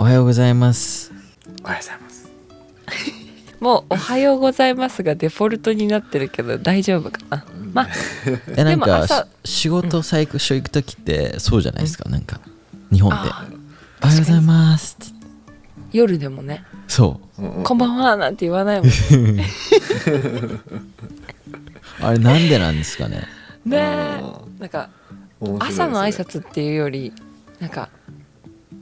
おはようございます。おはようございます。もう「おはようございます」がデフォルトになってるけど大丈夫かな。まあ えなんかでも朝し仕事最初行く時ってそうじゃないですか、なんか日本ってあ「おはようございます」って夜でもね。そう「うんうん。こんばんは」なんて言わないもんね。あれなんでなんですかね。ねあなんか朝の挨拶っていうよりなんか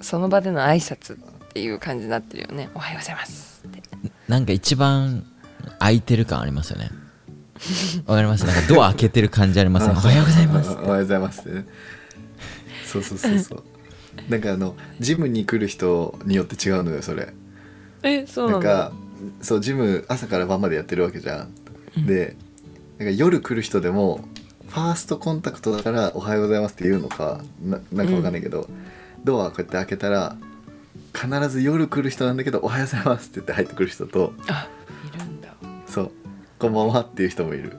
その場での挨拶っていう感じになってるよね「おはようございます」って。なんか一番空いてる感ありますよね。わかります？なんかドア開けてる感じありません。おはようございます。おはようございます。そうそうそうそう。なんかあのジムに来る人によって違うのよそれ。えそうなんんだなかそうジム朝から晩までやってるわけじゃん、でなんか夜来る人でもファーストコンタクトだから「おはようございます」って言うのかななんかわかんないけど、ドアこうやって開けたら必ず夜来る人なんだけど「おはようございます」って言って入ってくる人とあいるんだ。そう「こんばんは」っていう人もいる。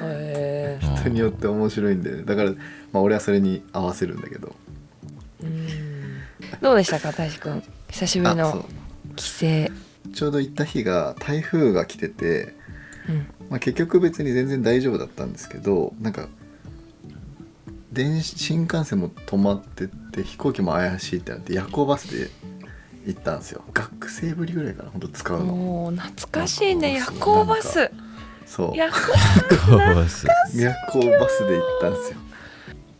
へえうん人によって面白いんでだから、まあ、俺はそれに合わせるんだけど。うん。どうでしたか大志くん久しぶりのう。帰省。ちょうど行った日が台風が来てて、うん。まあ、結局別に全然大丈夫だったんですけどなんか電新幹線も止まってて飛行機も怪しいってなって夜行バスで行ったんですよ。学生ぶりぐらいかな本当使うの。もう懐かしいね。夜行バス。そう。夜行こうす夜行バスで行ったんですよ。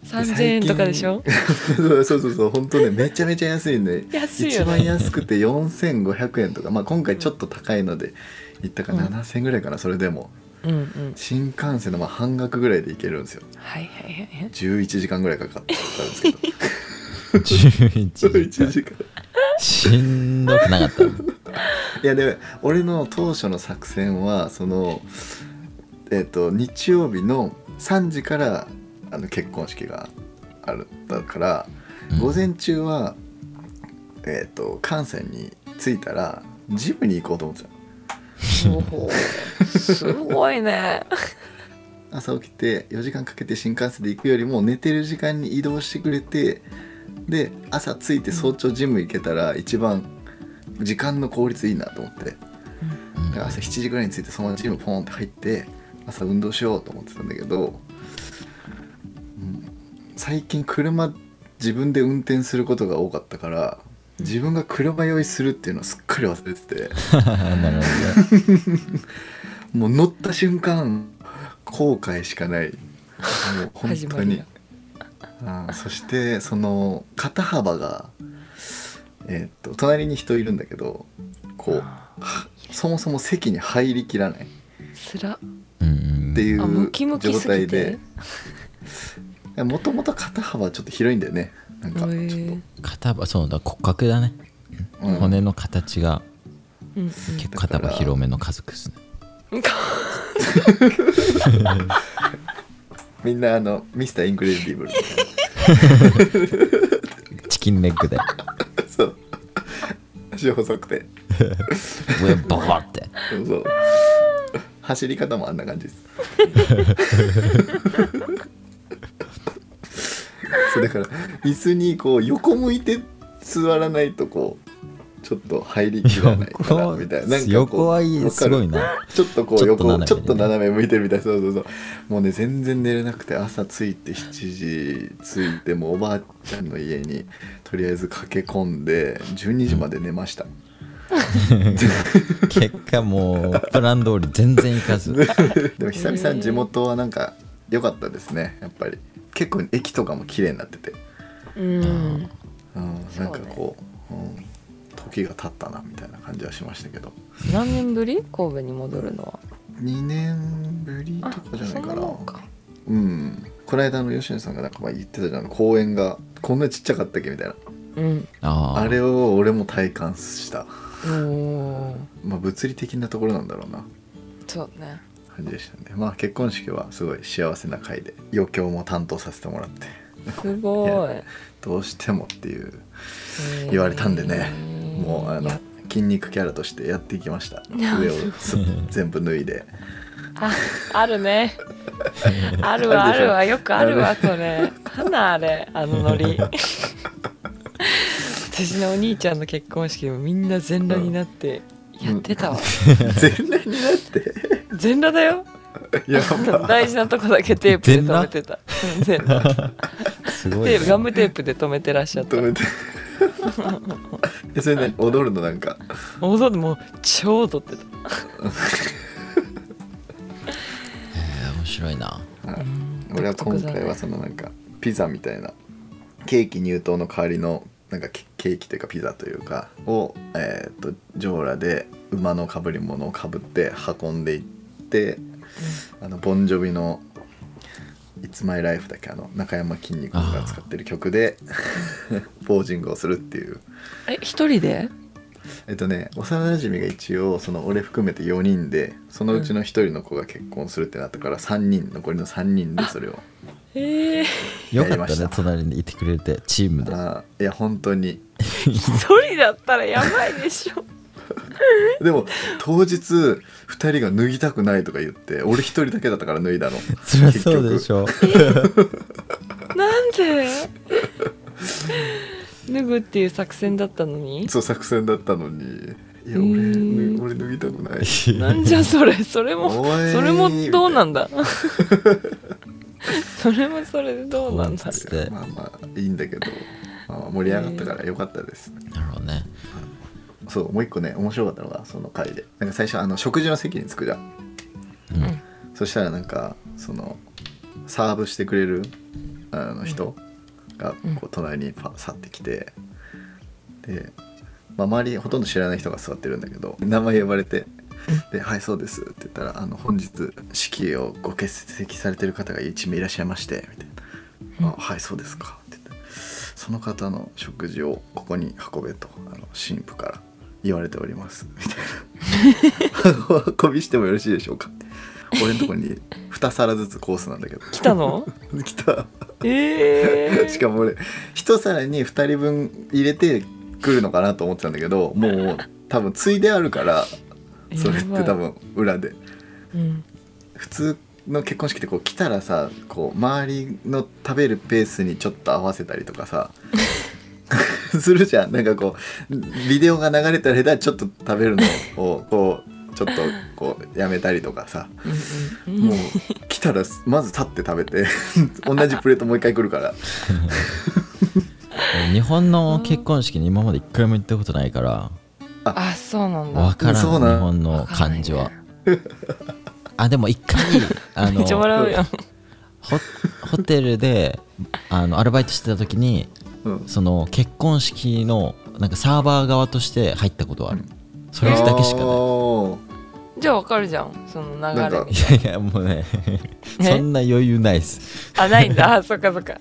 3000円とかでしょ？そうそうそうそう本当ねめちゃめちゃ安いんで一番安くて4500円とか、まあ、今回ちょっと高いので行ったかうん。7000円ぐらいかなそれでもうんうん。新幹線のまあ半額ぐらいで行けるんですよ。はいはいはいはい。11時間ぐらいかかったんですけど。11時11時間。しんどくなかった。いやでも俺の当初の作戦はそのえっ、と日曜日の3時からあの結婚式があるだから、うん。午前中はえっ、と関西に着いたらジムに行こうと思ってたすごいね。朝起きて4時間かけて新幹線で行くよりも寝てる時間に移動してくれてで朝着いて早朝ジム行けたら一番時間の効率いいなと思って。うん。朝7時ぐらいに着いてそのままジムポンって入って朝運動しようと思ってたんだけど、うん最近車自分で運転することが多かったから自分が車酔いするっていうのをすっかり忘れてて。なるほ もう乗った瞬間後悔しかない。もう本当に。うんそしてその肩幅がえーっと隣に人いるんだけどこうはそもそも席に入りきらない。つら。っていう状すぎて？態で。もともと肩幅ちょっと広いんだよねなんかちょっと、へえ肩幅そうだ骨格だね、うん。骨の形がうん。結構肩幅広めの家族ですね。う んみんなあのミスターインクレディブル チキンレッグで。そう。足細くて。上ボコって。そう。走り方もあんな感じです そうだから椅子にこう横向いて座らないとこうちょっと入りきらないかなみたいな。なんか横はいいすごいな。ちょっとこう横ちょっと斜め向いてるみたいな。そうそうそう。もうね全然寝れなくて朝着いて7時着いてもうおばあちゃんの家にとりあえず駆け込んで12時まで寝ました、結果もうプラン通り全然いかず。でも久々に地元はなんか良かったですねやっぱり結構駅とかも綺麗になってて、うん。うん、なんかそうね。こう、うん、時が経ったなみたいな感じはしましたけど。何年ぶり？神戸に戻るのは。2年ぶりとあかじゃないそんかななもんか。うん。この間の吉野さんがなんかまあ言ってたじゃん。公園がこんなちっちゃかったっけみたいな。うん。あー。あれを俺も体感した。まあ物理的なところなんだろうな。そうね感じでしたね。まあ結婚式はすごい幸せな回で余興も担当させてもらって。すごい。どうしてもっていう言われたんでね。もうあのや。筋肉キャラとしてやっていきました。や。上をす 全部脱いで。ああるね。あるわあるわ。よくあるわそれ。なんだあれあのノリ。私のお兄ちゃんの結婚式でもみんな全裸になってやってたわ、全裸になって？全裸だよ。やば。大事なとこだけテープで止めてた。う ん全裸。すごいね。テープガムテープで止めてらっしゃった。止めて。えそれね踊るのなんか。踊ってもう超踊ってた。えー面白いな。俺は今回はそのなんかピザみたいなケーキ入刀の代わりのなんかケケーキというかピザというかを、えー、と上裸で馬のかぶり物をかぶって運んでいって、あのボンジョビの「It's My Life」だっけあの中山きんに君が使ってる曲で ポージングをするっていう。え一人で？えっとね幼馴染が一応その俺含めて4人でそのうちの1人の子が結婚するってなったから3人残りの3人でそれをえー、よかったねやりました隣にいてくれてチームで。あーいや本当に。一人だったらやばいでしょ でも当日2人が脱ぎたくないとか言って俺1人だけだったから脱いだの。そりゃそうでしょ。なんで？脱ぐっていう作戦だったのに？そう作戦だったのに。いや俺,、ー俺脱ぎたくない。なんじゃそれ？それもそれもどうなんだ？それもそれでどうなんだ？つってまあまあいいんだけど、まあ、盛り上がったからよかったです。なるほどねそうもう一個ね面白かったのがその回で。なんか最初あの食事の席に着くじゃん。うん。そしたらなんかそのサーブしてくれるあの人がこう隣にパ去ってきてで、まあ、周りほとんど知らない人が座ってるんだけど名前呼ばれて「ではいそうです」って言ったら「あの本日式をご欠席されてる方が1名いらっしゃいまして」みたいな「あはいそうですか」って言って。その方の食事をここに運べとあの神父から言われております。みたいな「運びしてもよろしいでしょうか」俺のとこに2皿ずつコースなんだけど。来たの？来た。えしかも俺一皿に2人分入れてくるのかなと思ってたんだけどもう多分ついであるからそれって多分裏で。うん。普通の結婚式ってこう来たらさこう周りの食べるペースにちょっと合わせたりとかさするじゃん。なんかこうビデオが流れたらちょっと食べるのをこうちょっとこうやめたりとかさ。うんうんもう来たらまず立って食べて同じプレートもう一回来るから。日本の結婚式に今まで一回も行ったことないからあそうなんわだからん日そうなん。本の感じは。あでも一回 あめっちゃ笑うやんホホテルであのアルバイトしてた時にうん。その結婚式のなんかサーバー側として入ったことはある。それだけしかない。じゃあわかるじゃん。その流れ。いいやいやもうねえ？そんな余裕ないっす。なあないんだ。あそっかそっか。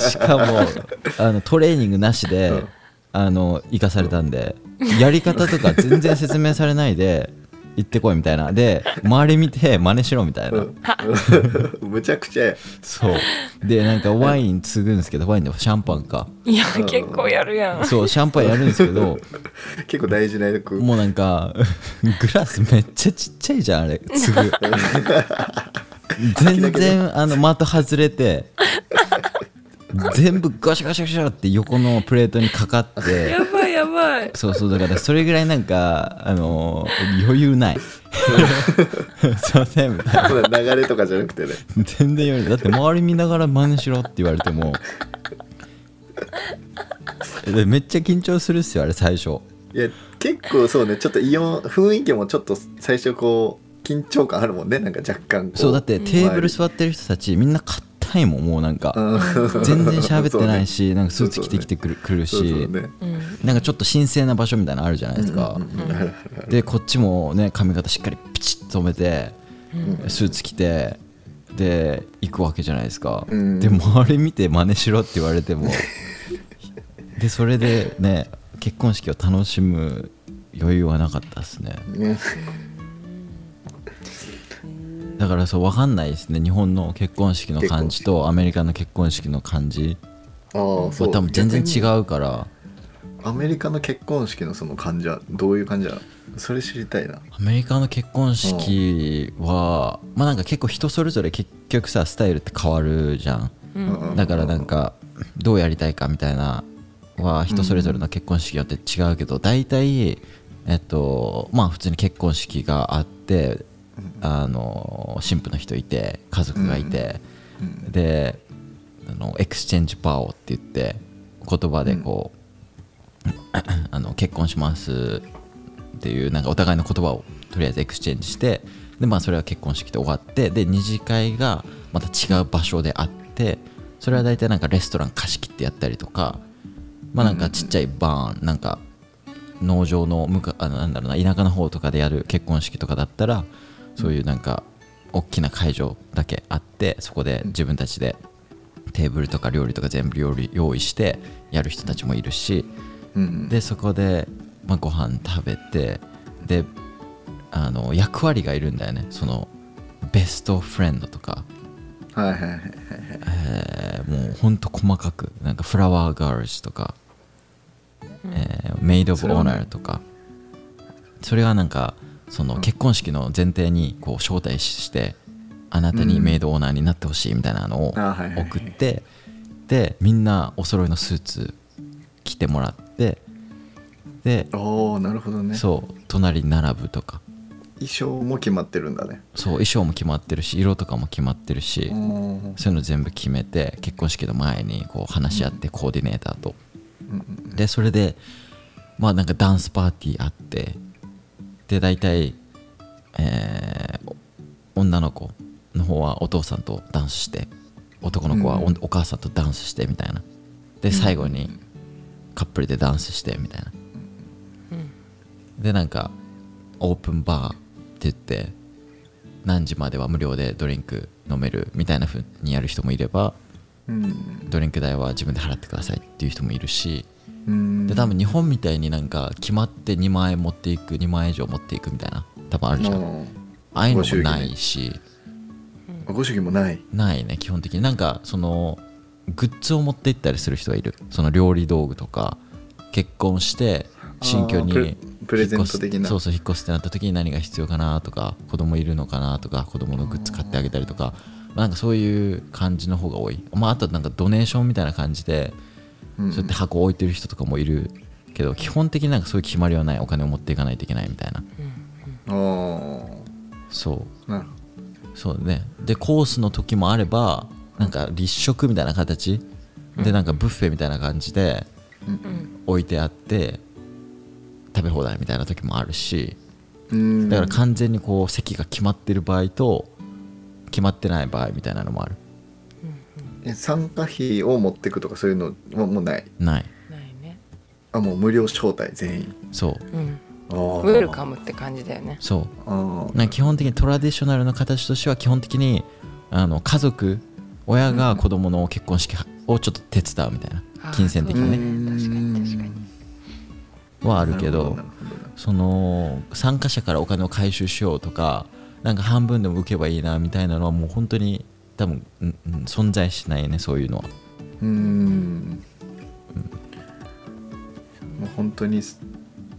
しかもあのトレーニングなしで、うん。あの行かされたんでやり方とか全然説明されないで行ってこいみたいな。で周り見て真似しろみたいな、うん。むちゃくちゃや。そう。でなんかワイン継ぐんですけどワインでシャンパンか。いや結構やるやん。そうシャンパンやるんですけど結構大事な役。もうなんか グラスめっちゃちっちゃいじゃんあれ。継ぐ。全然あの的外れて全部ガシャガシャガシャって横のプレートにかかってやばいやばい。そうそうだからそれぐらいなんかあの余裕ない。すいません。みたいなそうだ流れとかじゃなくてね。全然余裕ない。だって周り見ながら真似しろって言われても。でめっちゃ緊張するっすよあれ最初。いや結構そうね。ちょっとイオン雰囲気もちょっと最初こう緊張感あるもんね。なんか若干こう。そうだってテーブル座ってる人たちみんな硬いもんもうなんか。うん。全然喋ってないし、なんかスーツ着てきてくる,、来るしなんかちょっと神聖な場所みたいなのあるじゃないですか、でこっちもね髪型しっかりピチッと止めて、うん。スーツ着てで行くわけじゃないですか、うん。で周り見て真似しろって言われても でそれでね結婚式を楽しむ余裕はなかったですね。ねだからそう分かんないですね。日本の結婚式の感じとアメリカの結婚式の感じ。ああはそう。多分全然違うから。アメリカの結婚式のその感じはどういう感じなのそれ知りたいな。アメリカの結婚式はまあなんか結構人それぞれ結局さスタイルって変わるじゃん。うんうんだからなんかどうやりたいかみたいなは人それぞれの結婚式によって違うけど大体えっとまあ普通に結婚式があってあの新婦の人いて家族がいて、であの exchange vow って言って言葉でこう、あの結婚しますっていうなんかお互いの言葉をとりあえず exchange してでまあそれは結婚式で終わってで二次会がまた違う場所であってそれは大体なんかレストラン貸し切ってやったりとかまあなんかちっちゃいバーンなんか農場のむかあのなんだろうな田舎の方とかでやる結婚式とかだったらそういうなんか大きな会場だけあってそこで自分たちでテーブルとか料理とか全部料理用意してやる人たちもいるしうんでそこで、まあ、ご飯食べてであの役割がいるんだよね。そのベストフレンドとか、はいはいはいはいえーもうほんと細かくなんかフラワーガールズとか、えーメイド・オブ・オーナーとかそれはなんかその結婚式の前提にこう招待してあなたにメイドオーナーになってほしいみたいなのを送ってでみんなお揃いのスーツ着てもらってでおおなるほどね。そう隣に並ぶとか。衣装も決まってるんだね。そう衣装も決まってるし色とかも決まってるしそういうの全部決めて結婚式の前にこう話し合ってコーディネーターと。でそれでまあなんかダンスパーティーあってで大体、えーお女の子の方はお父さんとダンスして男の子はお,、うん。お母さんとダンスしてみたいな。で最後にカップルでダンスしてみたいな。でなんかオープンバーって言って何時までは無料でドリンク飲めるみたいな風にやる人もいればうん。ドリンク代は自分で払ってくださいっていう人もいるしうんで多分日本みたいになんか決まって2万円持っていく2万円以上持っていくみたいな多分あるじゃん。もああいうのもないし。うご主義もない。ないね基本的に。なんかそのグッズを持って行ったりする人はいる。その料理道具とか結婚して新居にプレプレゼント的な。そうそう引っ越すってなった時に何が必要かなとか子供いるのかなとか子供のグッズ買ってあげたりとか。まあなんかそういう感じの方が多い。まああとなんかドネーションみたいな感じでうんそうやって箱置いてる人とかもいるけど基本的になんかそういう決まりはない。お金を持っていかないといけないみたいな。そう。なる。そうね。でコースの時もあればなんか立食みたいな形でなんかブッフェみたいな感じでうん。置いてあって食べ放題みたいな時もあるしうん。だから完全にこう席が決まってる場合と決まってない場合みたいなのもある。え参加費を持ってくとかそういうのももうない。ない。ないね。あもう無料招待全員。そう。うん。ウェルカムって感じだよね。そう。な基本的にトラディショナルの形としては基本的にあの家族親が子供の結婚式をちょっと手伝うみたいな。あー金銭的なね。確かに確かに。はあるけどその参加者からお金を回収しようとかなんか半分でも受けばいいなみたいなのはもう本当に多分、うんうん存在しないねそういうのは。うーん。もう本当に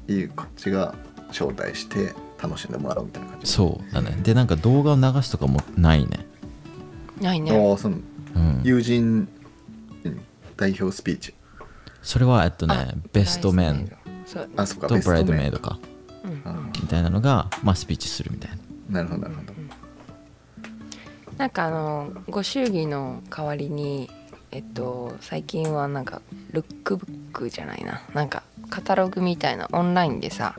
いいこっちが招待して楽しんでもらうみたいな感じ。そうだね。でなんか動画を流すとかもないね。ないね。ああそのうん。友人うん代表スピーチ。それはえっとあねベストメン。そう。あそっかとブライドメイドか。うん。あみたいなのがまあスピーチするみたいな。なるほどなるほどなんかあのご祝儀の代わりにえっと最近はなんかルックブックじゃないな。なんかカタログみたいなオンラインでさ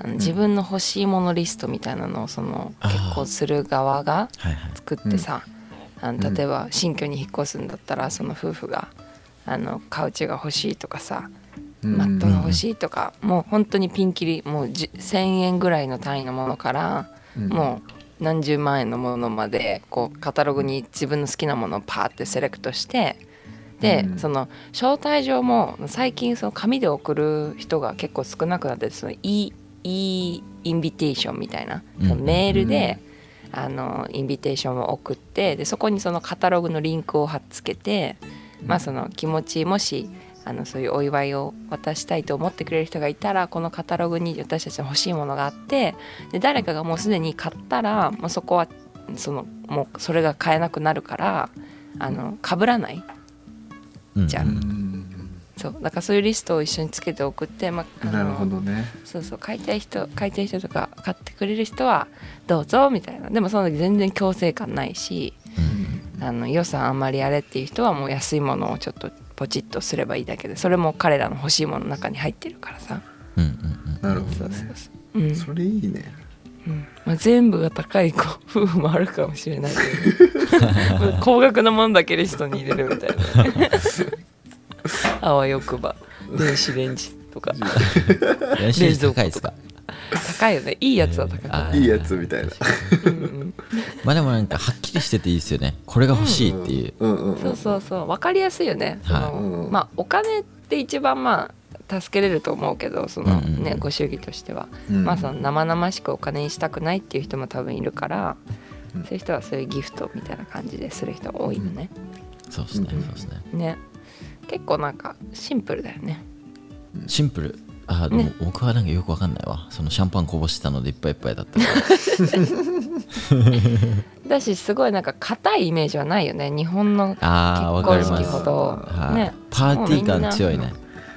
あの自分の欲しいものリストみたいなのをそのあー。結婚する側がはいはい。作ってさ、あうん。の例えば新居に引っ越すんだったらその夫婦があのカウチが欲しいとかさマットが欲しいとか、もう本当にピンキリもうじ1,000円ぐらいの単位のものから、うん。もう何十万円のものまでこうカタログに自分の好きなものをパーってセレクトしてで、うん。その招待状も最近その紙で送る人が結構少なくなってその e, e インビテーションみたいな、うん。そのメールで、あのインビテーションを送ってでそこにそのカタログのリンクを貼っつけて、まあその気持ちもしあのそういうお祝いを渡したいと思ってくれる人がいたらこのカタログに私たちの欲しいものがあってで誰かがもうすでに買ったらもうそこはそのもうそれが買えなくなるからあの被らない。うん。じゃあ。うんそう。だからそういうリストを一緒につけて送って、まあ、なるほどね。そうそう。買いたい人買いたい人とか買ってくれる人はどうぞみたいな。でもその時全然強制感ないしあの予算あんまりやれっていう人はもう安いものをちょっとポチッとすればいいだけでそれも彼らの欲しいものの中に入ってるからさ。うんうんなるほそうどねそうそう、うん。それいいね。うん。まあ、全部が高い子夫婦もあるかもしれないけど 高額なものだけリストに入れるみたいな。ね あわよくば。電子レンジとか。うん練習高いですか？高いよね。いいやつは高あい、いいやつみたいな。うんうん、まあでもなんかはっきりしてていいですよね。これが欲しいっていう、そうそうそう。分かりやすいよね、はい。うんまあお金って一番まあ助けれると思うけどそのうんうんね、ご祝儀としては、うん。まあその生々しくお金にしたくないっていう人も多分いるから、うん。そういう人はそういうギフトみたいな感じでする人多いのね、そうですねうんそうですね。ね。結構なんかシンプルだよね。シンプルあでもね。僕はなんかよくわかんないわ。そのシャンパンこぼしてたのでいっぱいいっぱいだったから。だしすごいなんか硬いイメージはないよね。日本のああわかり結婚ます。式ほどはい。ねパーティー感強いね。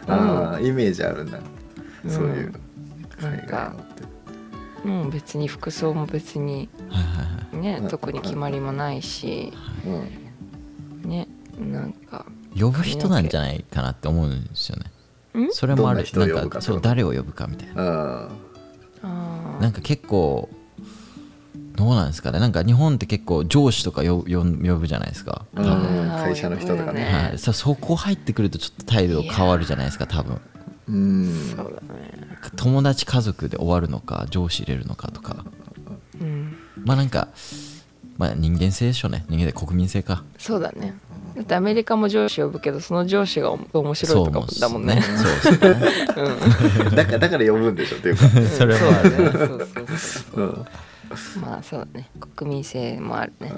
ああイメージあるんだうんそういうなん海外かのってもう別に服装も別にはいはいはい。ねうん特に決まりもないし。うん。ね。なんか。呼ぶ人なんじゃないかなって思うんですよね。んそれもある。どんな人を呼ぶかなんか。そう誰を呼ぶかみたいな。なんか結構どうなんですかね。なんか日本って結構上司とか呼呼呼ぶじゃないですか。あ多分、会社の人とかね。はい、さそこ入ってくるとちょっと態度変わるじゃないですか多分。うん。そうだね。友達家族で終わるのか上司入れるのかとか。うん。まあなんかまあ人間性でしょうね。人間で国民性か。そうだねだってアメリカも上司呼ぶけどその上司が面白いとかもだもんね。そうですね。うん。だからだから呼ぶんでしょっていうか。それはね。そうそうそうう。ん。まあそうだね。国民性もあるね。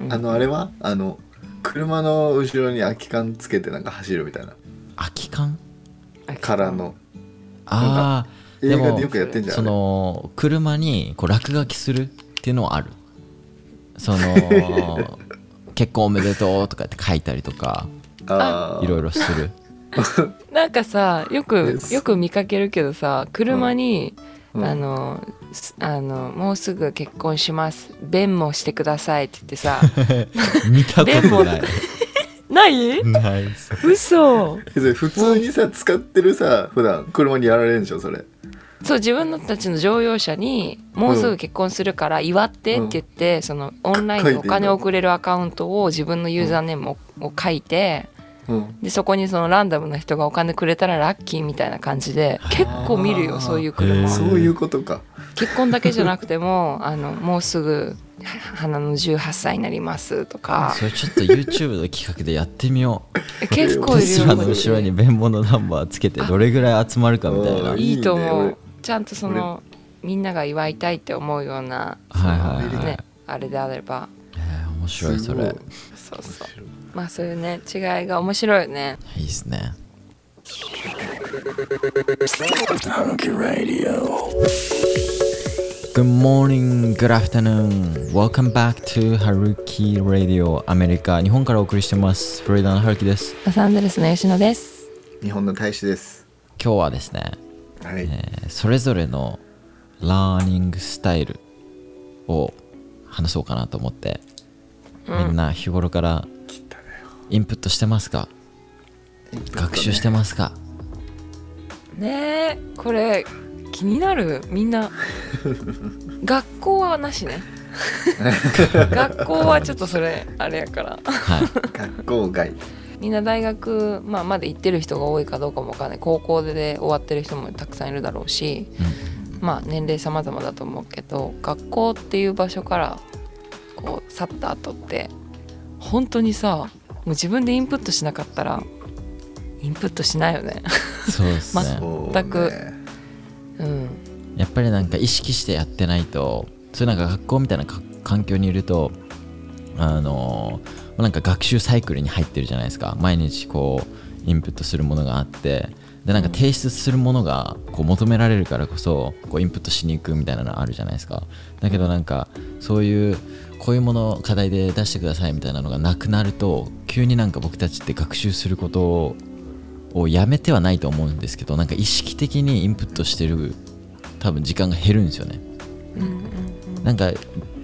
うん。あのあれは？あの車の後ろに空き缶つけてなんか走るみたいな。空き缶？からの。ああ映画でよくやってんじゃんその車にこう落書きするっていうのはある。その 結婚おめでとうとかって書いたりとかいろいろする。なんかさよくよく見かけるけどさ車に、うん。あのすあのもうすぐ結婚します。弁もしてくださいって言ってさ。見たことない。ない？ない。嘘。普通にさ使ってるさ普段。車にやられるんでしょそれそう自分たちの乗用車にもうすぐ結婚するから祝ってって言って、そのオンラインでお金を送れるアカウントを自分のユーザーネームを,、を書いてうん。でそこにそのランダムな人がお金くれたらラッキーみたいな感じで結構見るよそういうへ車ー。そういうことか。結婚だけじゃなくてもあのもうすぐは花の18歳になりますとか。それちょっと YouTube の企画でやってみよう。結構いるテスラのよ後ろに弁護のナンバーつけてどれぐらい集まるかみたいな。あいいと思うちゃんとそのみんなが祝いたいって思うようなそはいはい。ねあれであれば。えー面白いそれ。そうそう。まあそういうね違いが面白いよね。いいですね。Good morning, good afternoon. Welcome back to Haruki Radio アメリカ日本からお送りしてます。フロリダのハルキです。ロサンゼルスの吉野です。日本の大使です。今日はですね、はい、えーそれぞれのラーニングスタイルを話そうかなと思って、みんな日頃からインプットしてますか？学習してますか？ねえこれ気になる？みんな。学校はなしね。学校はちょっとそれあれやから。はい。学校外みんな大学、まあ、まだ行ってる人が多いかどうかもわかんない。高校で終わってる人もたくさんいるだろうし、まあ年齢様々だと思うけど学校っていう場所からこう去った後って本当にさもう自分でインプットしなかったらインプットしないよね。そうですね、全く。ね。うん。やっぱりなんか意識してやってないとそういうなんか学校みたいなか環境にいるとあのーなんか学習サイクルに入ってるじゃないですか。毎日こうインプットするものがあって。でなんか提出するものがこう求められるからこそこうインプットしに行くみたいなのあるじゃないですか。だけどなんかそういうこういうもの課題で出してくださいみたいなのがなくなると急になんか僕たちって学習することをやめてはないと思うんですけどなんか意識的にインプットしてる多分時間が減るんですよね。なんか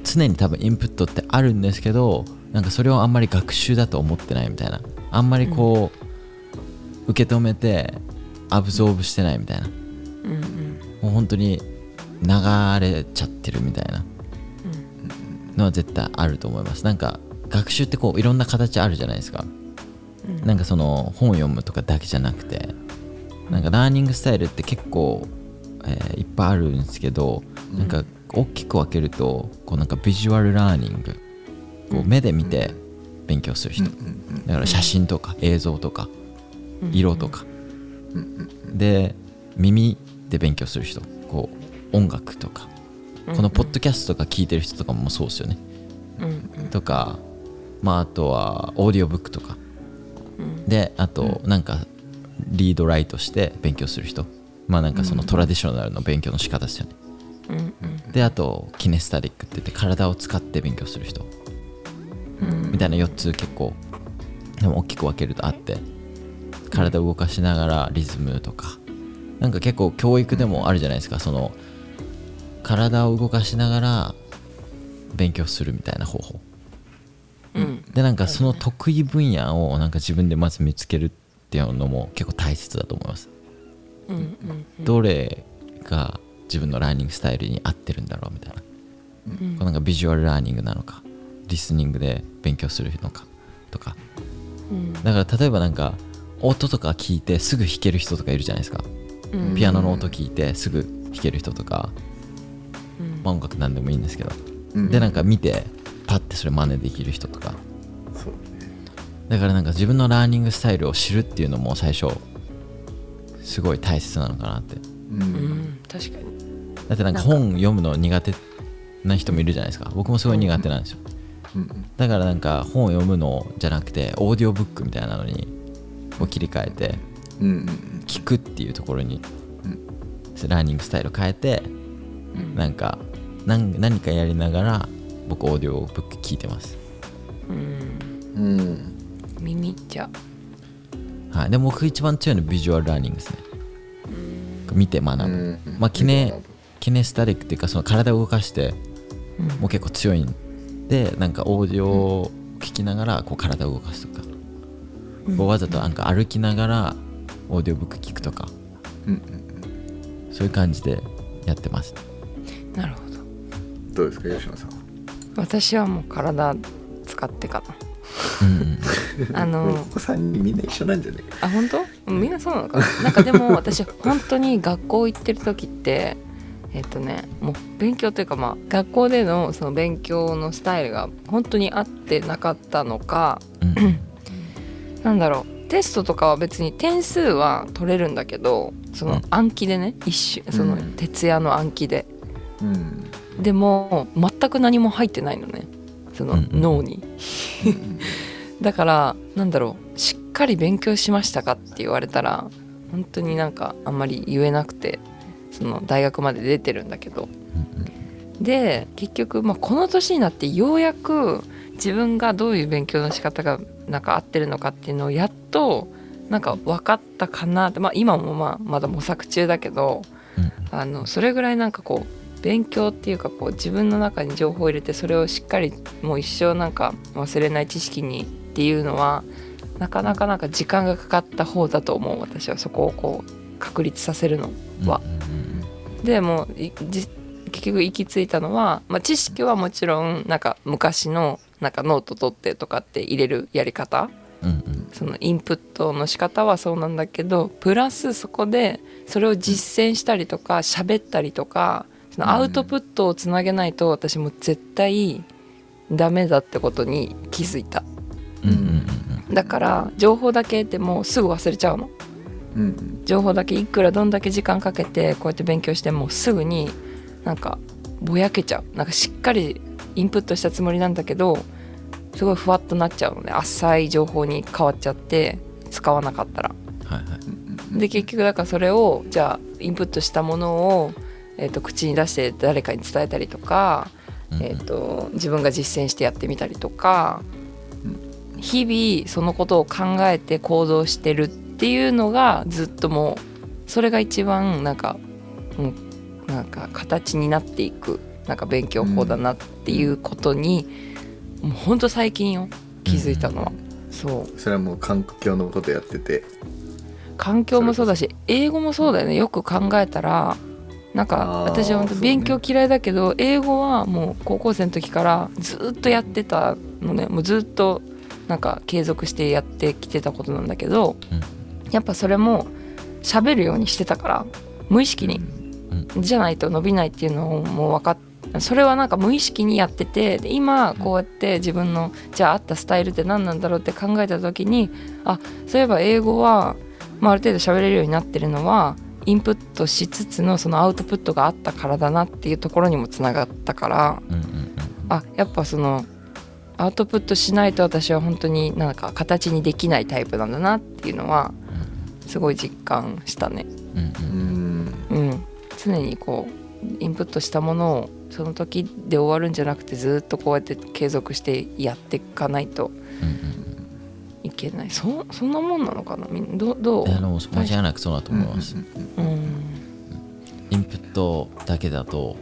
常に多分インプットってあるんですけどなんかそれをあんまり学習だと思ってないみたいな。あんまりこう、受け止めてアブゾーブしてないみたいな。うんうん。もう本当に流れちゃってるみたいな。のは絶対あると思います。なんか学習ってこういろんな形あるじゃないですか。うん。なんかその本を読むとかだけじゃなくて。なんかラーニングスタイルって結構、えーいっぱいあるんですけどなんか大きく分けるとこうなんかビジュアルラーニングこう目で見て勉強する人。だから写真とか映像とか色とか。で耳で勉強する人。こう音楽とか。このポッドキャストとか聞いてる人とかもそうですよね。うんとかまああとはオーディオブックとか。であとなんかリードライトして勉強する人。まあなんかそのトラディショナルの勉強の仕方ですよね。であとキネスタリックって言って体を使って勉強する人。うんみたいな4つ結構でも大きく分けるとあって体を動かしながらリズムとか。なんか結構教育でもあるじゃないですか。その体を動かしながら勉強するみたいな方法。うん。でなんかその得意分野をなんか自分でまず見つけるっていうのも結構大切だと思います。うんうん。どれが自分のラーニングスタイルに合ってるんだろうみたいな。うん。こうなんかビジュアルラーニングなのかリスニングで勉強するのかとか。うん。だから例えばなんか音とか聞いてすぐ弾ける人とかいるじゃないですか。うん。ピアノの音聞いてすぐ弾ける人とか、うん。まあ、音楽なんでもいいんですけど。うん。でなんか見てパッてそれ真似できる人とか。そうだからなんか自分のラーニングスタイルを知るっていうのも最初すごい大切なのかなって。ううんん確かに。だってなんか本読むの苦手な人もいるじゃないですか。僕もすごい苦手なんですよ。うんだからなんか本を読むのじゃなくてオーディオブックみたいなのにこう切り替えて聞くっていうところにうんラーニングスタイルを変えてうんなんか何何かやりながら僕オーディオブック聞いてます、うん。耳じゃ。はい、でも僕一番強いのは visual learning ですね。見て学ぶ、うん。まあ kine kinesthetic っていうかその体を動かしてうん。もう結構強いんでなんかオーディオを聞きながらこう体を動かすとか、こうわざとなんか歩きながらオーディオブック聞くとかうんうんそういう感じでやってます。なるほど。どうですか吉野さんは？私はもう体使ってかうんうんな あのここ3人みんな一緒なんじゃない？あ本当？うんみんなそうなのかな？なんかでも私本当に学校行ってる時ってえっとねもう勉強というかまあ学校でのその勉強のスタイルが本当に合ってなかったのかうん。なんだろう。テストとかは別に点数は取れるんだけどその暗記でね一瞬そのうん徹夜の暗記で。うん。でも全く何も入ってないのね。そのうんうん。脳に。だからなんだろう。しっかり勉強しましたかって言われたら本当になんかあんまり言えなくてその大学まで出てるんだけど。で結局、まあ、この年になってようやく自分がどういう勉強の仕方がなんか合ってるのかっていうのをやっとなんか分かったかなって、まあ、今もまあまだ模索中だけどうん。あのそれぐらいなんかこう勉強っていうかこう自分の中に情報を入れてそれをしっかりもう一生なんか忘れない知識にっていうのはなかなかなんか時間がかかった方だと思う私は。そこをこう確立させるのは。でも結局行き着いたのは、まあ、知識はもちろんなんか昔のなんかノート取ってとかって入れるやり方。うんうん。そのインプットの仕方はそうなんだけどプラスそこでそれを実践したりとか喋ったりとかそのアウトプットをつなげないと私も絶対ダメだってことに気づいた。だから情報だけでもすぐ忘れちゃうの。うん情報だけいくらどんだけ時間かけてこうやって勉強してもすぐになんかぼやけちゃう。なんかしっかりインプットしたつもりなんだけどすごいふわっとなっちゃうのね。浅い情報に変わっちゃって使わなかったら。はいはい。で結局だからそれをじゃあインプットしたものを、えー、と口に出して誰かに伝えたりとか、うんえー、と自分が実践してやってみたりとか日々そのことを考えて行動してるってっていうのがずっともうそれが一番なんか、うん、なんか形になっていくなんか勉強法だなっていうことに、もうほんと最近よ気づいたのは、そう。それはもう環境のことやってて。環境もそうだし英語もそうだよね。よく考えたらなんか私は勉強嫌いだけど、英語はもう高校生の時からずっとやってたのね。もうずっとなんか継続してやってきてたことなんだけど、やっぱそれも喋るようにしてたから無意識に、じゃないと伸びないっていうのをもう分かっそれはなんか無意識にやっててで今こうやって自分のじゃあ合ったスタイルって何なんだろうって考えた時にあそういえば英語は、まあ、ある程度喋れるようになってるのはインプットしつつのそのアウトプットがあったからだなっていうところにもつながったからうんうんうん。あやっぱそのアウトプットしないと私は本当になんか形にできないタイプなんだなっていうのはすごい実感したね。うんうん。うん。うん、常にこうインプットしたものをその時で終わるんじゃなくてずっとこうやって継続してやっていかないとうんいけない。そそんなもんなのかな？みんなどどう？間違いなくそうだとうん思います、うん。インプットだけだと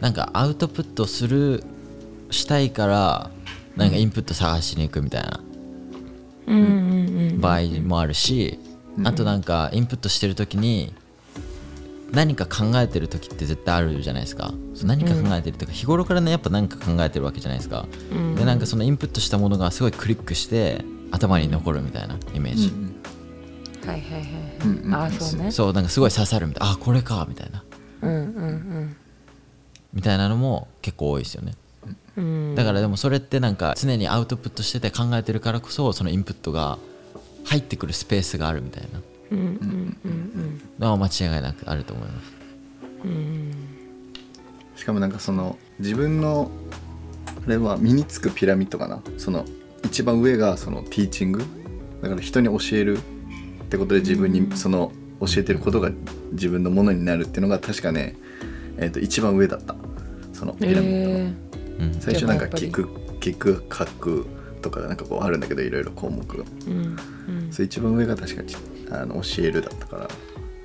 なんかアウトプットするしたいからなんかインプット探しに行くみたいなうんうんうん場合もあるし、あとなんかインプットしてる時に何か考えてる時って絶対あるじゃないですか。何か考えてるとか日頃からねやっぱ何か考えてるわけじゃないですか、うん。でなんかそのインプットしたものがすごいクリックして頭に残るみたいなイメージ、はいはいはいうんうん。ああそうね。そうなんかすごい刺さるみたいな。あこれかみたいな。うんうんみたいなのも結構多いですよね。うんうんだからでもそれってなんか常にアウトプットしてて考えてるからこそそのインプットが入ってくるスペースがあるみたいな。うんうんうんのは間違いなくあると思います。うん。しかもなんかその自分のあれは身につくピラミッドかな。その一番上がそのティーチング。だから人に教えるってことで自分にその教えてることが自分のものになるっていうのが確かね、えー、と一番上だった。そのピラミッドの、えうん。最初なんか聞く聞く書くとかなんかこうあるんだけどいろいろ項目が。ーうんうん。それ一番上が確かにあの教えるだったから。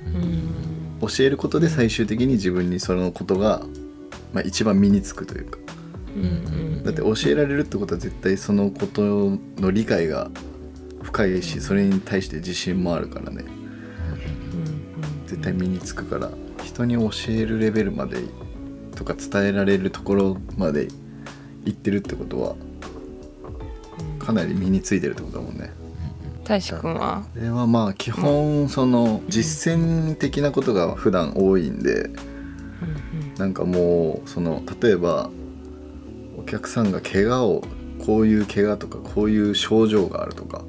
うん。教えることで最終的に自分にそのことが、まあ、一番身につくというか。うんうん。だって教えられるってことは絶対そのことの理解が深いしそれに対して自信もあるからね。絶対身につくから。人に教えるレベルまでとか伝えられるところまで行ってるってことはかなり身についてるってことだもんね。大志くんは？これはまあ基本その実践的なことが普段多いんでなんかもうその例えばお客さんが怪我をこういう怪我とかこういう症状があるとか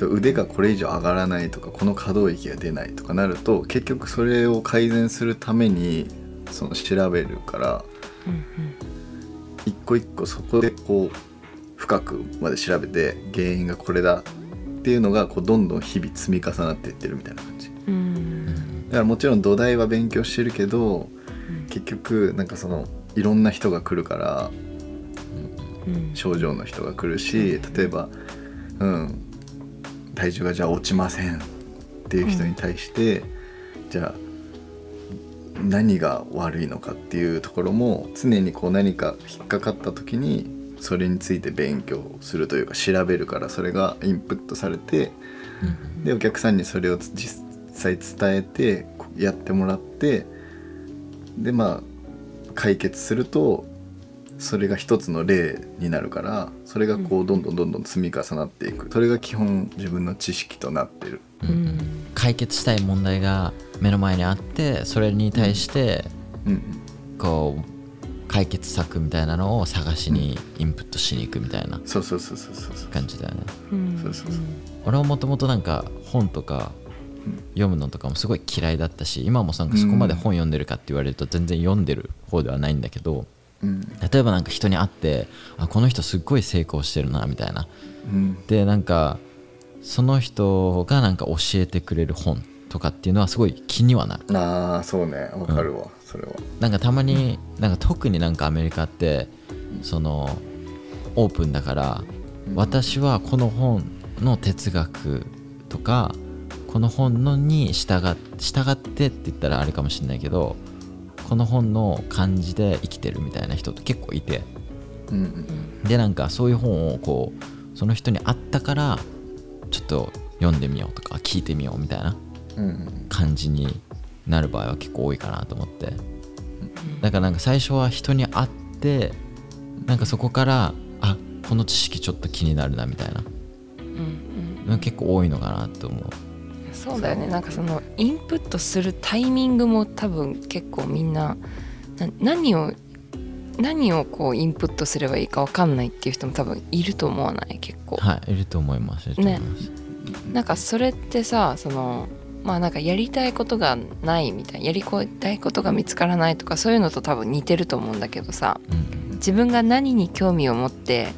腕がこれ以上上がらないとかこの可動域が出ないとかなると結局それを改善するためにその調べるから一個一個そこでこう深くまで調べて原因がこれだっていうのがこうどんどん日々積み重なっていってるみたいな感じ。うん。うんだからもちろん土台は勉強してるけど結局なんかそのいろんな人が来るからうん。症状の人が来るし例えばうん体重がじゃあ落ちませんっていう人に対して、じゃあ何が悪いのかっていうところも常にこう何か引っかかった時にそれについて勉強するというか調べるからそれがインプットされてでお客さんにそれを実際伝えてやってもらってでまあ解決するとそれが一つの例になるからそれがこうどんどんどんどん積み重なっていく。それが基本自分の知識となってる。うん解決したい問題が目の前にあってそれに対してうん。こう解決策みたいなのを探しにインプットしに行くみたいな感じだよね。俺はもともとなんか本とか読むのとかもすごい嫌いだったし今もなんかそこまで本読んでるかって言われると全然読んでる方ではないんだけどうん。例えばなんか人に会ってあこの人すっごい成功してるなみたいな。うん。でなんかその人がなんか教えてくれる本とかっていうのはすごい気にはなる。ああそうね。わかるわ、それは。なんかたまになんか特になんかアメリカってそのオープンだから私はこの本の哲学とかこの本のに従っ従ってって言ったらあれかもしれないけどこの本の感じで生きてるみたいな人って結構いて。うんうん。でなんかそういう本をこうその人に会ったからちょっと読んでみようとか聞いてみようみたいな感じになる場合は結構多いかなと思って。だからなんか最初は人に会ってなんかそこからあこの知識ちょっと気になるなみたいな。うんうん結構多いのかなと思う。そうだよね。なんかそのインプットするタイミングも多分結構みんなな何を何をこうインプットすればいいか分かんないっていう人も多分いると思わない？結構。はいいると思いますいると思います、なんかそれってさそのまあなんかやりたいことがないみたいなやりたいことが見つからないとかそういうのと多分似てると思うんだけどさうん。自分が何に興味を持って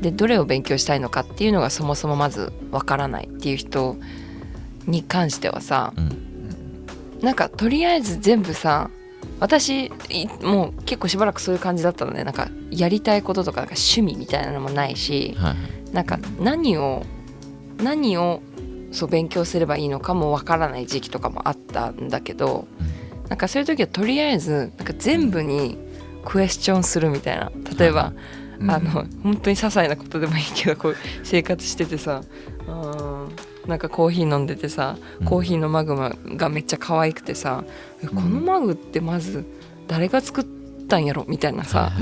でどれを勉強したいのかっていうのがそもそもまずわからないっていう人に関してはさうん。なんかとりあえず全部さ私いもう結構しばらくそういう感じだったのね。なんかやりたいこととかなんか趣味みたいなのもないしはいなんか何を何をそう勉強すればいいのかもわからない時期とかもあったんだけどなんかそういう時はとりあえずなんか全部にクエスチョンするみたいな。例えば、うん。あの本当に些細なことでもいいけどこう生活しててさあーなんかコーヒー飲んでてさうん。コーヒーのマグマがめっちゃ可愛くてさ、えこのマグってまず誰が作ったんやろみたいなさ、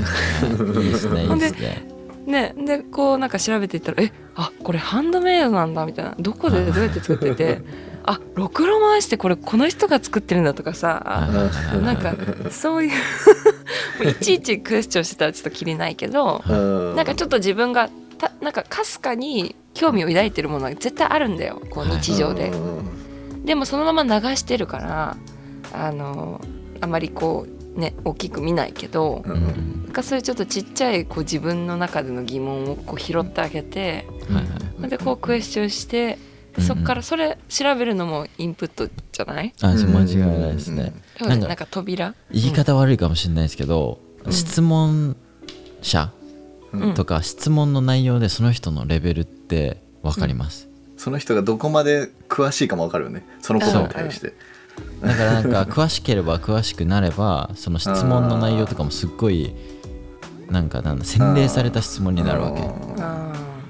ほんでね。ねでこうなんか調べていったら「えあこれハンドメイドなんだ」みたいな「どこでどうやって作ってて。あろくろ回してこれこの人が作ってるんだ」とかさ、なんかそうい ういちいちクエスチョンしてたらちょっときりないけどうん。なんかちょっと自分がたなんかかすかに興味を抱いてるものが絶対あるんだよ。こうはい。日常で。うんでもそのまま流してるからあのあまりこうね大きく見ないけど。ううん。んなんかそういうちょっとちっちゃいこう自分の中での疑問をこう拾ってあげてはいはい。でこうクエスチョンしてうんそっからそれ調べるのもインプットじゃない？あそう間違いないですね。なんか扉？言い方悪いかもしれないですけどうん。質問者うんとか質問の内容でその人のレベルって分かります。その人がどこまで詳しいかも分かるよね。そのことに対して。だからなんか詳しければ詳しくなればその質問の内容とかもすっごいなんかなんだ洗練された質問になるわけ。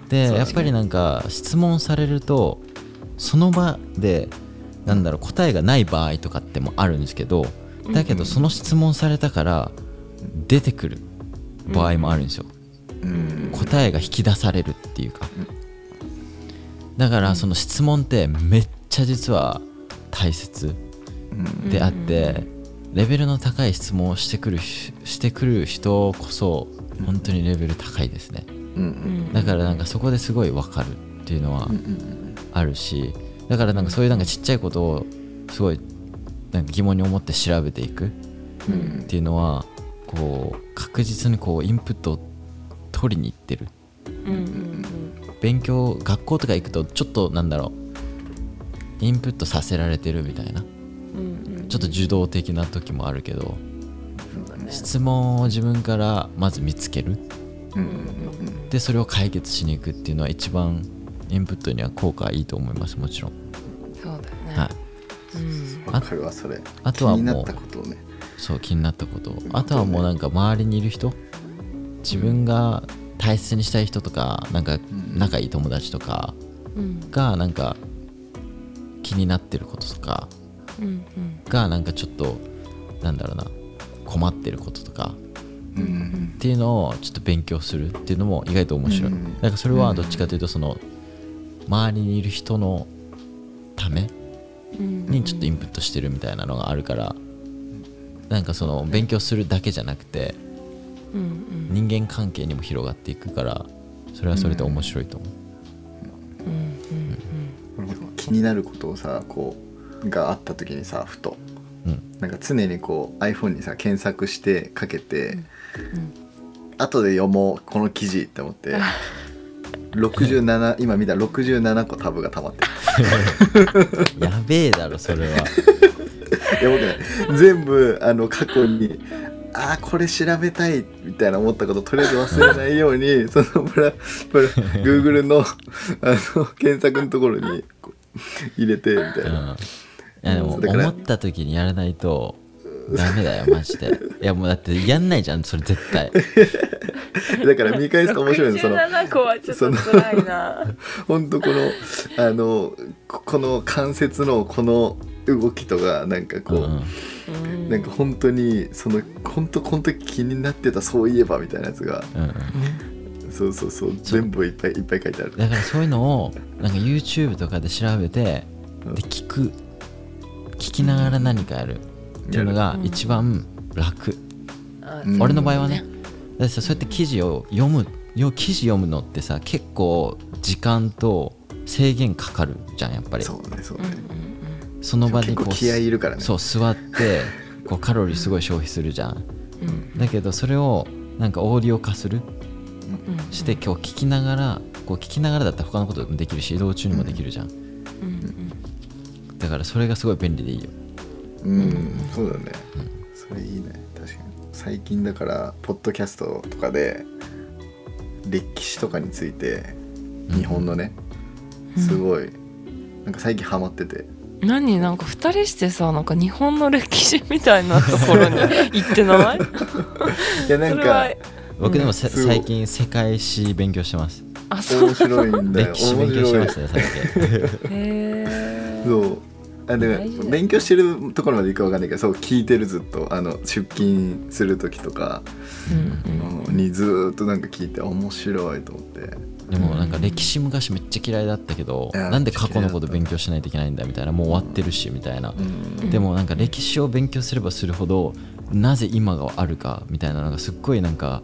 でやっぱりなんか質問されるとその場でなんだろう答えがない場合とかってもあるんですけどだけどその質問されたから出てくる場合もあるんですよ。ーうん答えが引き出されるっていうか。だからその質問ってめっちゃ実は大切うん。であってレベルの高い質問をしてくるししてくる人こそ本当にレベル高いですね。だからなんかそこですごい分かるっていうのはあるしだからなんかそういうなんかちっちゃいことをすごいなんか疑問に思って調べていくっうんていうのはこう確実にこうインプットを取りに行ってる。うんうん勉強学校とか行くとちょっとなんだろう。インプットさせられてるみたいな。うんうん。ちょっと受動的な時もあるけどね。質問を自分からまず見つける。うんうんでそれを解決しに行くっていうのは一番インプットには効果いいと思いますもちろん、そうだよね。はい、うん。わかるわそれ。あとは気になっもうたことをね。そう気になったことあとはもうなんか周りにいる人自分が大切にしたい人とかなんかん。仲いい友達とかうん。がなんか気になってることとかがなんかちょっとなんだろうな困ってることとかっていうのをちょっと勉強するっていうのも意外と面白い、うん。なんかそれはどっちかというとその周りにいる人のためうん。にちょっとインプットしてるみたいなのがあるからなんかその勉強するだけじゃなくて人間関係にも広がっていくからそれはそれで面白いと思う、気になることをさこうがあった時にさふとうん。なん。か常にこう iPhone にさ検索してかけて、うん。後で読もうこの記事って思って67今見た67個タブが溜まってやべえだろそれはやばくない全部あの過去にあーこれ調べたいみたいな思ったこととりあえず忘れないように そのプラプラ Google の あの検索のところにこう入れてみたいうん。な、いやでも思った時にやらないとダメだよマジで。いやもうだってやんないじゃんそれ絶対。だから見返すと面白いのその67個はちょっと辛いな。本当このあのここの関節のこの動きとかなんかこう、うんうん。なんか本当にその本当この時気になってたそういえばみたいなやつがうんうん。そうそうそう全部いっぱいいっぱい書いてある。だからそういうのをなんか YouTube とかで調べてうん。で聞く。聞きながら何かやる。っていうのが一番楽。あうん。俺の場合はね。だってさそうやって記事を読むよ記事読むのってさ結構時間と制限かかるじゃんやっぱり。そうねそうね、うんうんその場でこう気合いいるからね。そう座って こうカロリーすごい消費するじゃん。うん。だけどそれをなんかオーディオ化する？うんして今日聞きながらこう聞きながらだったら他のこともできるし移動中にもできるじゃん。うんだからそれがすごい便利でいいよ。うん、そうだね、それいいね。確かに。最近だからポッドキャストとかで歴史とかについて日本のね、すごいなんか最近ハマってて何なんか二人してさなんか日本の歴史みたいなところに 行ってない？いやなんか僕でもせすごい最近世界史勉強してます。あそう面白いんだよ。歴史勉強してますね最近。へえそう。あで大事だよ勉強してるところまでいくかわかんないけどそう聞いてるずっとあの出勤する時とかうんうんにずーっとなんか聞いて面白いと思ってでもなんか歴史昔めっちゃ嫌いだったけどいやなんで過去のこと勉強しないといけないんだみたいなもう終わってるしみたいな。うん。でもなんか歴史を勉強すればするほどなぜ今があるかみたいなのがすっごいなんか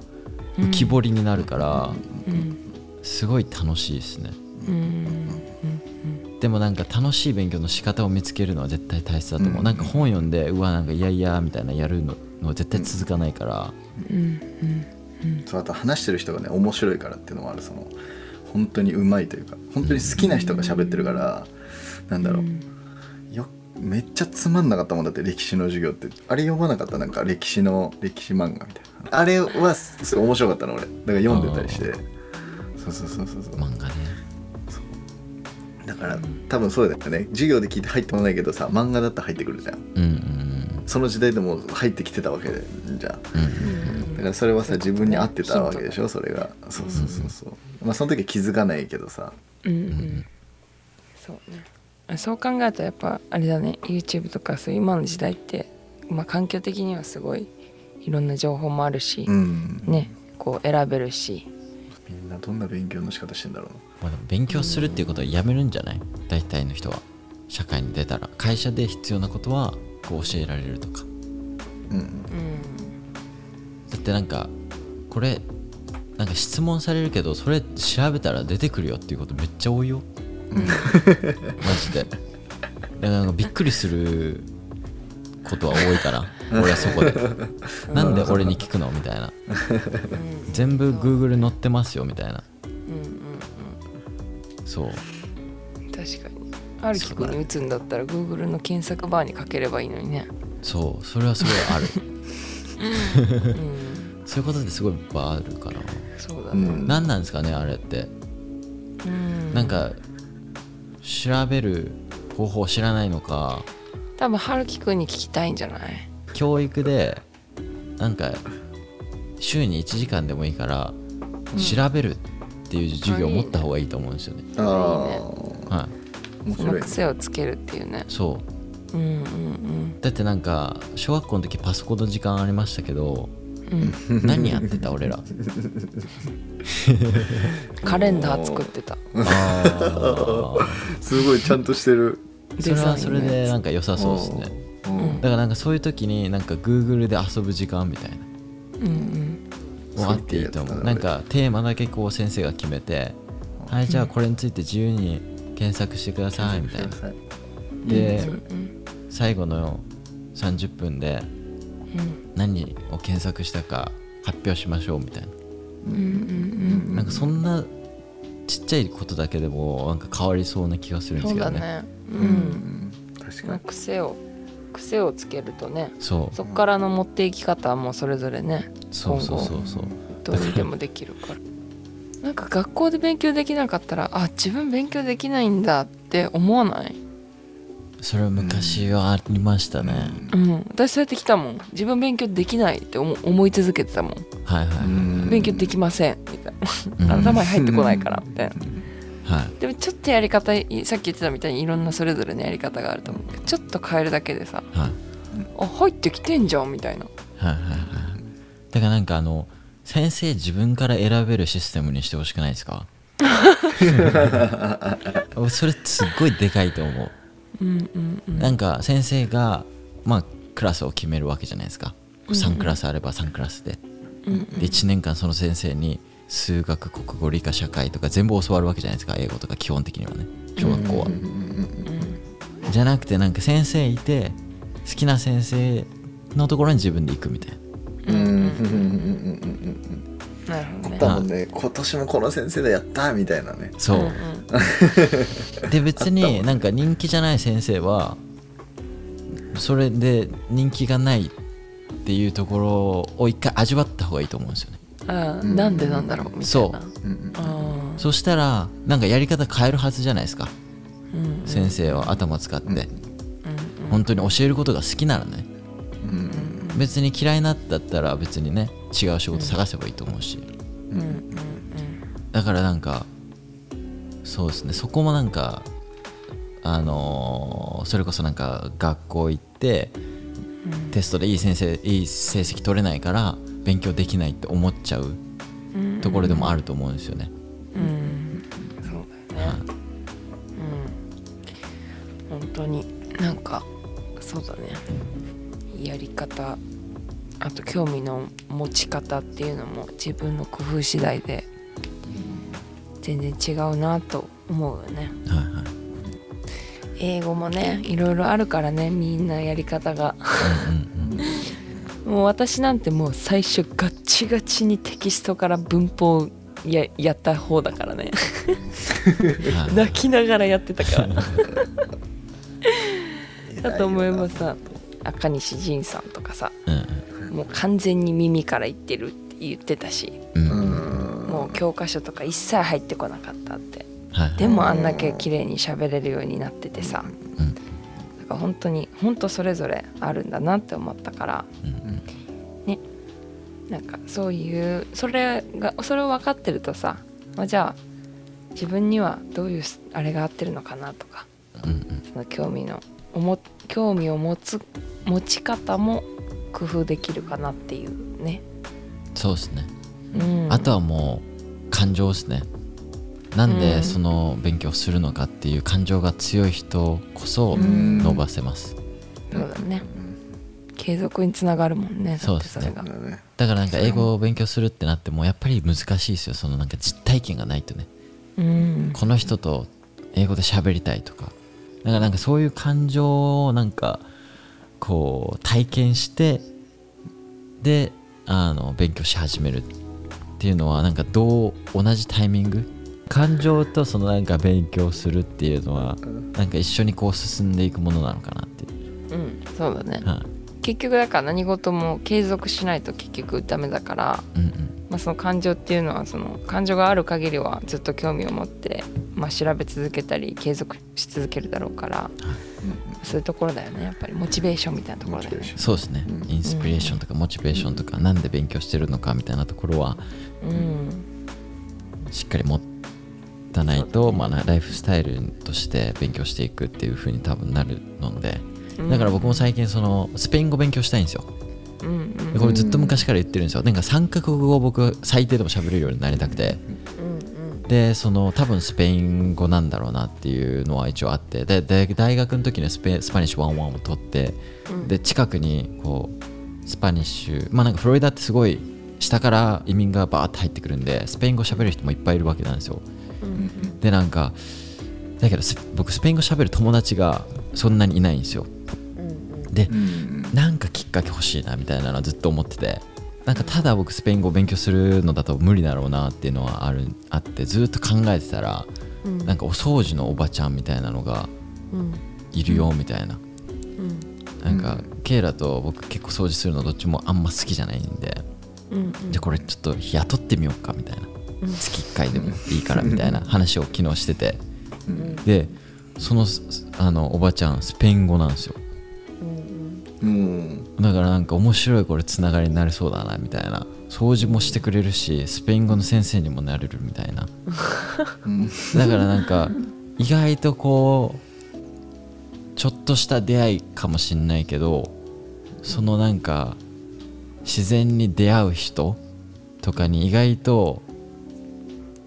浮き彫りになるからうんすごい楽しいですね。うん。でもなんか楽しい勉強の仕方を見つけるのは絶対大切だと思う、うん。なんか本読んでうわなんかいやいやみたいなやるののは絶対続かないから、うん。うん。そうあと話してる人がね面白いからっていうのもある。その本当にうまいというか本当に好きな人が喋ってるからなんだろう。よめっちゃつまんなかったもんだって歴史の授業って。あれ読まなかった？なんか歴史の歴史漫画みたいな。あれはすごい面白かったの俺。だから読んでたりして。そうそうそうそうそう。漫画ね。だから多分そうだよね。授業で聞いて入ってこないけどさ漫画だったら入ってくるじゃん。うんうんその時代でも入ってきてたわけでじゃん。うんうんだからそれはさ自分に合ってたわけでしょそれが。そうそうそうそうまあその時は気づかないけどさ。うんうんそうね。そう考えるとやっぱあれだね。YouTube とかそういう今の時代って、まあ、環境的にはすごいいろんな情報もあるし、うん。ね。こう選べるし。みんなどんな勉強の仕方してんだろうな。まあでも勉強するっていうことはやめるんじゃない？大体の人は。社会に出たら。会社で必要なことはこう教えられるとか。うん。うん。だってなんかこれなんか質問されるけどそれ調べたら出てくるよっていうことめっちゃ多いよ。マジで。だからなんかびっくりすることは多いから。俺はそこで。なんで俺に聞くのみたいな。全部 Google 載ってますよみたいな。うんそううん。確かに。あるきくんに打つんだったら Google の検索バーにかければいいのにね。そう。それはすごいある。うんそういうことってすごいいっぱいあるから。そうだね。うん。何なんですかねあれって。うん。なんか調べる方法を知らないのか。多分春樹くんに聞きたいんじゃない？教育でなんか週に1時間でもいいからうん調べるっていう授業を持った方がいいと思うんですよね。ああはい、その癖をつけるっていうね。そう。うんうん。だってなんか小学校の時パソコンの時間ありましたけどうん。うん何やってた俺ら。カレンダー作ってた。あすごいちゃんとしてる。ーそれはそれでなんか良さそうですね。うん。だからなんかそういう時になんか Google で遊ぶ時間みたいな。うんうん。もあっていいと思そううなんかテーマだけこう先生が決めてはいじゃあこれについて自由に検索してくださいみたいな。でうんうん。最後の30分でうん何を検索したか発表しましょうみたいな。うんうんなんかそんなちっちゃいことだけでもなんか変わりそうな気がするんですけどね。だね。ううん。ん確かに。癖を癖をつけるとね。そう。そこからの持っていき方はもうそれぞれね。そうそうそうそう。どうにでもできるから。なんか学校で勉強できなかったらあ自分勉強できないんだっって思わない？それは昔はありましたね、うん。私そうやってきたもん。自分勉強できないって思思い続けてたもん。はいはいはい、勉強できません。みたいうん。な頭に入ってこないからみたいなはい。でもちょっとやり方いさっき言ってたみたいにいろんなそれぞれのやり方があると思うけどちょっと変えるだけでさはい。あ入ってきてんじゃんみたいな。はいはいはい。だからなんかあの先生自分から選べるシステムにしてほしくないですか？それすっごいでかいと思う、うんうんうん。なんか先生がまあクラスを決めるわけじゃないですか。3クラスあれば3クラスで。うんで1年間その先生に数学国語理科社会とか全部教わるわけじゃないですか。英語とか基本的にはね。小学校は、じゃなくてなんか先生いて好きな先生のところに自分で行くみたいな。うんうんうんうんうんうんなるほどね。だもんね。今年もこの先生でやったみたいなね。そう、うんうん。で別にんなんか人気じゃない先生はそれで人気がないっていうところを一回味わった方がいいと思うんですよね。あーなんでなんだろうみたいな。そう。そしたらなんかやり方変えるはずじゃないですか。ーうんうん。先生は頭使って、うんうん本当に教えることが好きならね。うん別に嫌いになったったら別にね違う仕事探せばいいと思うし。うんうんだからなんかそうですね。そこもなんかあのーそれこそなんか学校行ってうんテストでいい先生いい成績取れないから勉強できないって思っちゃううんところでもあると思うんですよね。うん。そうだよね。うん。本当に。なんかそうだねやり方あと興味の持ち方っていうのも自分の工夫次第で全然違うなと思うよね。はいはい。英語もねいろいろあるからねみんなやり方が。もう私なんてもう最初ガッチガチにテキストから文法ややった方だからね。泣きながらやってたから。だと思えばさ赤西仁さんとかさうん。もう完全に耳から言ってるって言ってたしうん。もう教科書とか一切入ってこなかったって。はいはい。でもあんだけ綺麗に喋れるようになっててさうん。だから本当に本当それぞれあるんだなって思ったからうん。なんかそういうそれがそれを分かってるとさ、まあ、じゃあ自分にはどういうあれが合ってるのかなとかうんうん。その興味の興味を持つ持ち方も工夫できるかなっていうね、そうですね。うん、あとはもう感情ですね。なんうん。でその勉強するのかっていう感情が強い人こそうん。伸ばせます。そうだね。継続につながるもんね。だそうですね。だからなんか英語を勉強するってなってもやっぱり難しいですよ。そのなんか実体験がないとね。うん。この人と英語で喋りたいとかだからなんかそういう感情をなんかこう体験してであの勉強し始めるっていうのはなんかどう同じタイミング？感情とそのなんか勉強するっていうのはなんか一緒にこう進んでいくものなのかなっていう、うんそうだね。はい。結局だから何事も継続しないと結局ダメだから。うんうんまあ、その感情っていうのはその感情がある限りはずっと興味を持って、まあ、調べ続けたり継続し続けるだろうからそういうところだよね。やっぱりモチベーションみたいなところだよね。そうですね、うん。インスピレーションとかモチベーションとか、なんで勉強してるのかみたいなところはうん。しっかり持たないと、まあ、ライフスタイルとして勉強していくっていう風に多分なるのでだから僕も最近そのスペイン語勉強したいんですよこれずっと昔から言ってるんですよ。なんか3カ国語を僕最低でも喋れるようになりたくて。うんでその多分スペイン語なんだろうなっていうのは一応あって。でで大学の時に Spa Spanish 101を取って。うん。で近くにこう Spanish まあなんかフロリダってすごい下から移民がバーって入ってくるんでスペイン語喋る人もいっぱいいるわけなんですよ。うんでなんかだけどス僕スペイン語喋る友達がそんなにいないんですよ。うんでうんなんかきっかけ欲しいなみたいなのはずっと思っててなんかただ僕スペイン語を勉強するのだと無理だろうなっていうのはあるあってずっと考えてたらうん。なんかお掃除のおばちゃんみたいなのがうんいるよみたいな。うん。なんかケイラと僕結構掃除するのどっちもあんま好きじゃないんでうんじゃあこれちょっと雇ってみようかみたいな。うん。月1回でもいいからみたいな 話を昨日してて。うん。でそのあのおばちゃんスペイン語なんですよ。うんだからなんか面白いこれつながりになりそうだなみたいな。掃除もしてくれるしスペイン語の先生にもなれるみたいな。うん。だからなんか意外とこうちょっとした出会いかもしんないけどそのなんか自然に出会う人とかに意外と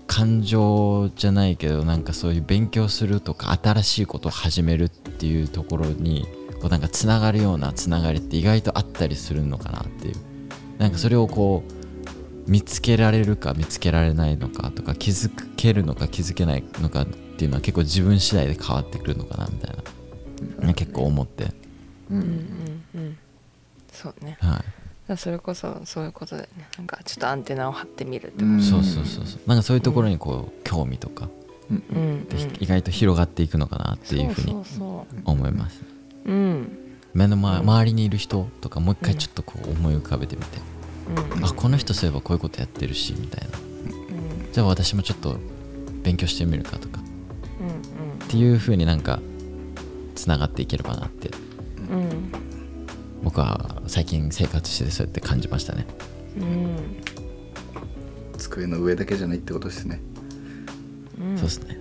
感情じゃないけどなんかそういう勉強するとか新しいことを始めるっていうところにこうなんかつながるようなつながりって意外とあったりするのかなっていう。なんかそれをこう見つけられるか見つけられないのかとか気づけるのか気づけないのかっていうのは結構自分次第で変わってくるのかなみたいな、ね結構思って、ううんんうんうん。そうね。はい、それこそそういうことだよね。なんかちょっとアンテナを張ってみるってうん。そうそうそうそう。なんかそういうところにこう興味とかうん。うんうんで意外と広がっていくのかなっていうふうにそうそう思います。そううん。目の前周りにいる人とかもう一回ちょっとこう思い浮かべてみて、うん。あこの人そういえばこういうことやってるしみたいな。うん。じゃあ私もちょっと勉強してみるかとか。うんっていうふうになんかつながっていければなって。うん。うん僕は最近生活しててそうやって感じましたね。うん。机の上だけじゃないってことですね。うん。そうですね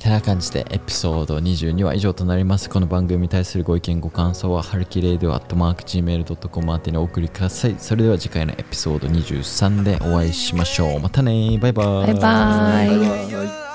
てな感じでエピソード22は以上となります。この番組に対するご意見ご感想はハルキレイディオアットマーク Gmail.com 宛てにお送りください。それでは次回のエピソード23でお会いしましょう。またねバイバイ。バイバイ。バイバイ